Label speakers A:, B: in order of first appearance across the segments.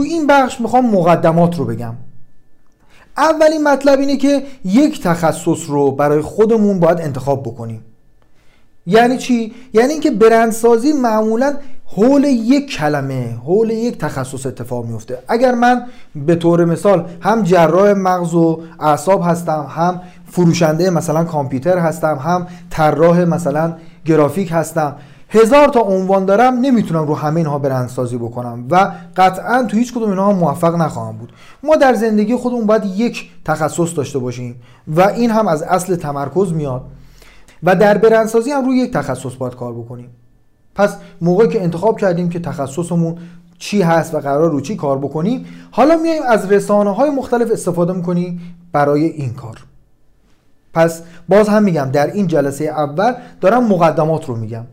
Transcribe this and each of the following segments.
A: تو این بخش می‌خوام مقدمات رو بگم. اولین مطلب اینه که یک تخصص رو برای خودمون باید انتخاب بکنیم. یعنی چی؟ یعنی اینکه برندسازی معمولا حول یک کلمه حول یک تخصص اتفاق میفته. اگر من به طور مثال هم جراح مغز و اعصاب هستم هم فروشنده مثلا کامپیوتر هستم هم طراح مثلا گرافیک هستم هزار تا عنوان دارم نمی‌تونم رو همه اینها برندسازی بکنم و قطعا تو هیچ کدوم اینها موفق نخواهم بود. ما در زندگی خودمون باید یک تخصص داشته باشیم و این هم از اصل تمرکز میاد و در برندسازی هم روی یک تخصص باید کار بکنیم. پس موقعی که انتخاب کردیم که تخصصمون چی هست و قرار رو چی کار بکنیم حالا میایم از رسانه های مختلف استفاده می‌کنیم برای این کار. پس باز هم میگم در این جلسه اول دارم مقدمات رو میگم.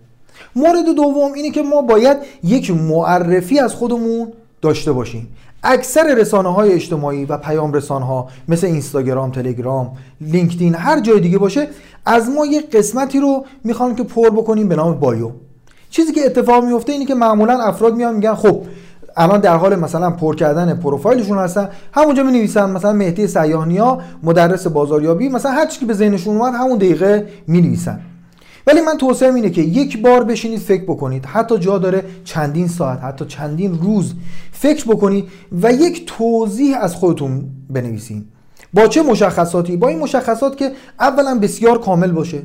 A: مورد دوم اینه که ما باید یک معرفی از خودمون داشته باشیم. اکثر رسانه های اجتماعی و پیام رسانه ها مثل اینستاگرام، تلگرام، لینکدین هر جای دیگه باشه از ما یک قسمتی رو می‌خوان که پر بکنیم به نام بایو. چیزی که اتفاق میفته اینه که معمولا افراد میان میگن خب الان در حال مثلا پر کردن پروفایلشون هستن. همونجا می نویسن مثلا مهدی سیاهنیا مدرس بازاریابی مثلا هر چیزی که به ذهنشون اومد همون دقیقه می نویسن ولی من توصیه اینه که یک بار بشینید فکر بکنید. حتی جا داره چندین ساعت حتی چندین روز فکر بکنید و یک توضیح از خودتون بنویسید. با چه مشخصاتی؟ با این مشخصات که اولا بسیار کامل باشه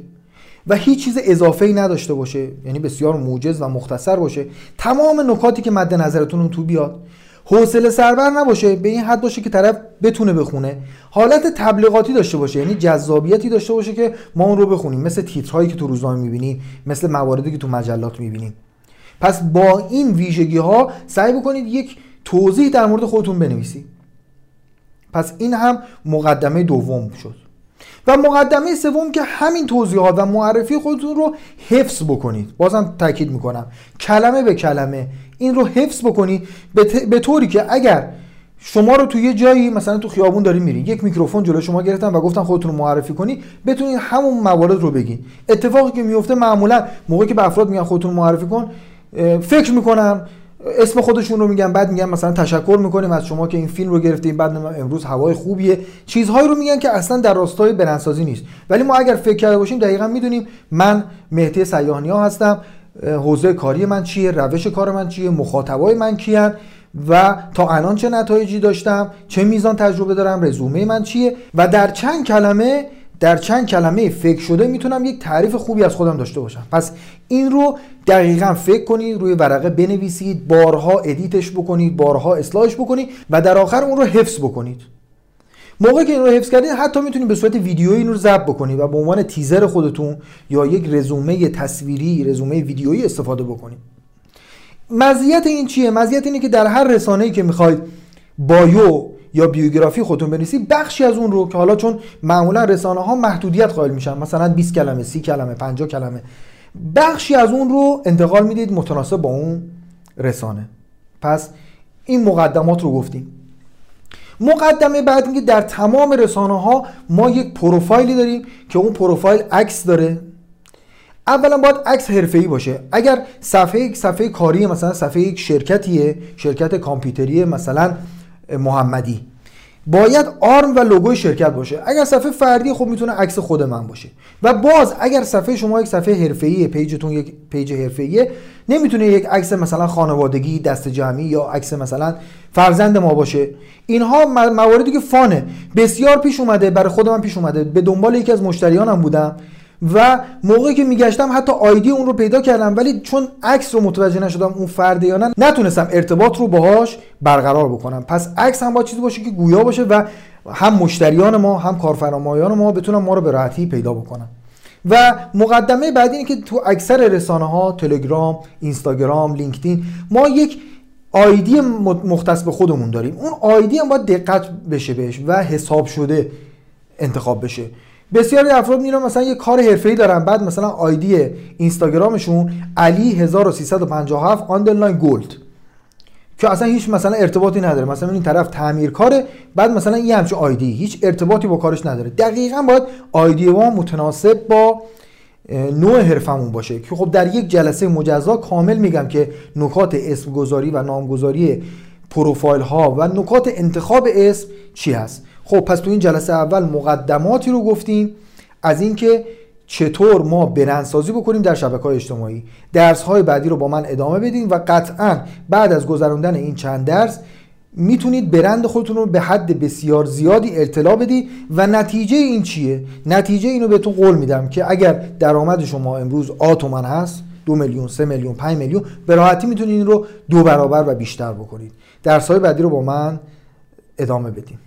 A: و هیچ چیز اضافه ای نداشته باشه. یعنی بسیار موجز و مختصر باشه. تمام نکاتی که مد نظرتون تو بیاد. حوصله سربر نباشه به این حد باشه که طرف بتونه بخونه. حالت تبلیغاتی داشته باشه یعنی جذابیتی داشته باشه که ما اون رو بخونیم. مثل تیترهایی که تو روزنامه می‌بینیم مثل مواردی که تو مجلات می‌بینیم پس با این ویژگی ها سعی بکنید یک توضیح در مورد خودتون بنویسید پس این هم مقدمه دوم شد. و مقدمه سوم که همین توضیحات و معرفی خودتون رو حفظ بکنید. بازم تاکید می‌کنم. کلمه به کلمه این رو حفظ بکنید به طوری که اگر شما رو توی یه جایی مثلا تو خیابون داری میری یک میکروفون جلو شما گرفتن و گفتن خودتون رو معرفی کنی بتونید همون موارد رو بگین. اتفاقی که میفته معمولا موقعی که به افراد میگن خودتون معرفی کن فکر می‌کنم اسم خودشون رو میگن بعد میگن مثلا تشکر می‌کنیم از شما که این فیلم رو گرفتیم بعد امروز هوای خوبیه. چیزهایی رو میگن که اصلا در راستای برندسازی نیست. ولی ما اگر فکر کرده باشیم دقیقا می‌دونیم من مهدی سیاهنیا هستم. حوزه کاری من چیه؟ روش کار من چیه؟ مخاطبای من کیان؟ و تا الان چه نتایجی داشتم؟ چه میزان تجربه دارم؟ رزومه من چیه؟ و در چند کلمه در چند کلمه فکر شده می‌تونم یک تعریف خوبی از خودم داشته باشم. پس این رو دقیقا فکر کنید روی ورقه بنویسید بارها ادیتش بکنید بارها اصلاحش بکنید و در آخر اون رو حفظ بکنید. موقعی که این رو حفظ کردید حتی می‌تونید به صورت ویدیویی این رو ضبط بکنید و به عنوان تیزر خودتون یا یک رزومه تصویری رزومه ویدیویی استفاده بکنید مزیت این چیه؟ مزیت اینه که در هر رسانه‌ای که می‌خواید بایو یا بیوگرافی خودتون بنویسید بخشی از اون رو که حالا چون معمولا رسانه ها محدودیت قائل میشن مثلا 20 کلمه 30 کلمه 50 کلمه بخشی از اون رو انتقال می‌دید متناسب با اون رسانه. پس این مقدمات رو گفتیم. مقدمه بعد اینکه در تمام رسانه ها ما یک پروفایلی داریم که اون پروفایل عکس داره. اولا باید عکس حرفه‌ای باشه. اگر صفحه یک صفحه کاری مثلا صفحه یک شرکتیه شرکت کامپیوتری مثلا محمدی. باید آرم و لوگوی شرکت باشه. اگر صفحه فردی خب می‌تونه عکس خود من باشه. و باز اگر صفحه شما یک صفحه حرفه‌ای page تون یک page حرفه‌ایه نمی‌تونه یک عکس مثلا خانوادگی دست جمعی یا عکس مثلا فرزند ما باشه. اینها مواردی که فانه. بسیار پیش اومده برای خود من پیش اومده. به دنبال یکی از مشتریانم بودم. و موقعی که میگشتم حتی ID اون رو پیدا کردم ولی چون عکس رو متوجه نشدم اون فرده یا نه نتونستم ارتباط رو باهاش برقرار بکنم. پس عکس هم با چیزی باشه که گویا باشه و هم مشتریان ما هم کارفرمایان ما بتونن ما رو به راحتی پیدا بکنن و مقدمه بعدی اینه که تو اکثر رسانه ها تلگرام، اینستاگرام، لینکدین ما یک ID مختص به خودمون داریم. اون ID هم باید دقت بشه بهش و حساب شده انتخاب بشه. بسیاری افراد میرن مثلا یه کار حرفه‌ای دارن بعد مثلا ID اینستاگرامشون علی 1357 underline gold. که اصلا هیچ مثلا ارتباطی نداره. مثلا این طرف تعمیرکاره بعد مثلا یه همچین آیدی. هیچ ارتباطی با کارش نداره. دقیقا باید آیدی ما متناسب با نوع حرفمون باشه. که خب در یک جلسه مجزا کامل میگم که نکات اسم گذاری و نامگذاری پروفایل ها و نکات انتخاب اسم چی هست؟ خب پس تو این جلسه اول مقدماتی رو گفتیم از اینکه چطور ما برندسازی بکنیم در شبکه های اجتماعی. درس های بعدی رو با من ادامه بدین و قطعا بعد از گذراندن این چند درس می‌تونید برند خودتون رو به حد بسیار زیادی اطلاع بدی و نتیجه این چیه؟ نتیجه اینو بهتون قول میدم که اگر درآمد شما امروز آتومن هست دو میلیون سه میلیون پنج میلیون به راحتی می‌تونید این رو دو برابر و بیشتر بکنید. درس های بعدی رو با من ادامه بدیم